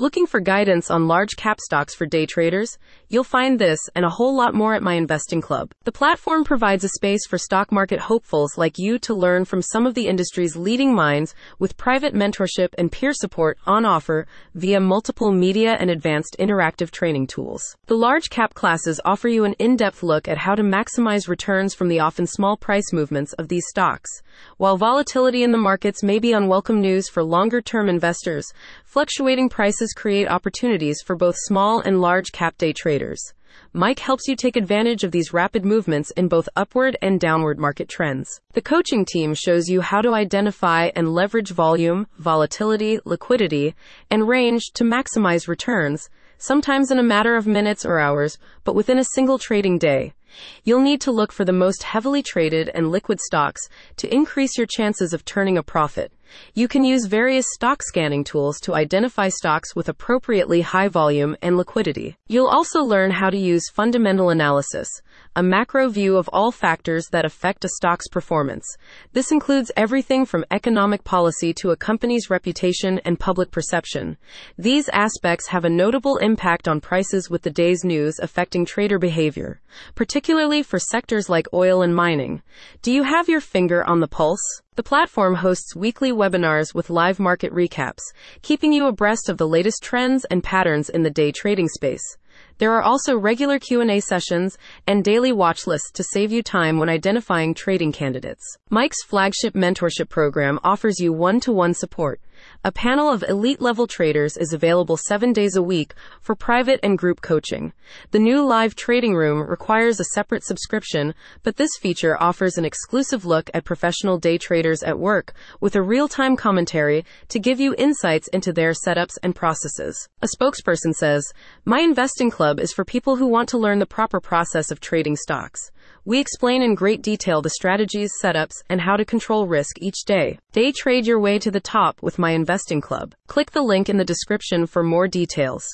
Looking for guidance on large cap stocks for day traders? You'll find this and a whole lot more at My Investing Club. The platform provides a space for stock market hopefuls like you to learn from some of the industry's leading minds with private mentorship and peer support on offer via multiple media and advanced interactive training tools. The large cap classes offer you an in-depth look at how to maximize returns from the often small price movements of these stocks. While volatility in the markets may be unwelcome news for longer term investors, fluctuating prices create opportunities for both small and large cap day traders. Mike helps you take advantage of these rapid movements in both upward and downward market trends. The coaching team shows you how to identify and leverage volume, volatility, liquidity, and range to maximize returns, sometimes in a matter of minutes or hours, but within a single trading day. You'll need to look for the most heavily traded and liquid stocks to increase your chances of turning a profit. You can use various stock scanning tools to identify stocks with appropriately high volume and liquidity. You'll also learn how to use fundamental analysis, a macro view of all factors that affect a stock's performance. This includes everything from economic policy to a company's reputation and public perception. These aspects have a notable impact on prices with the day's news affecting trader behavior, particularly for sectors like oil and mining. Do you have your finger on the pulse? The platform hosts weekly webinars with live market recaps, keeping you abreast of the latest trends and patterns in the day trading space. There are also regular Q&A sessions and daily watch lists to save you time when identifying trading candidates. Mike's flagship mentorship program offers you one-to-one support. A panel of elite level traders is available seven days a week for private and group coaching. The new live trading room requires a separate subscription, but this feature offers an exclusive look at professional day traders at work with a real time commentary to give you insights into their setups and processes. A spokesperson says, My investing club is for people who want to learn the proper process of trading stocks. We explain in great detail the strategies, setups, and how to control risk each day. Day trade your way to the top with my investing club. Click the link in the description for more details.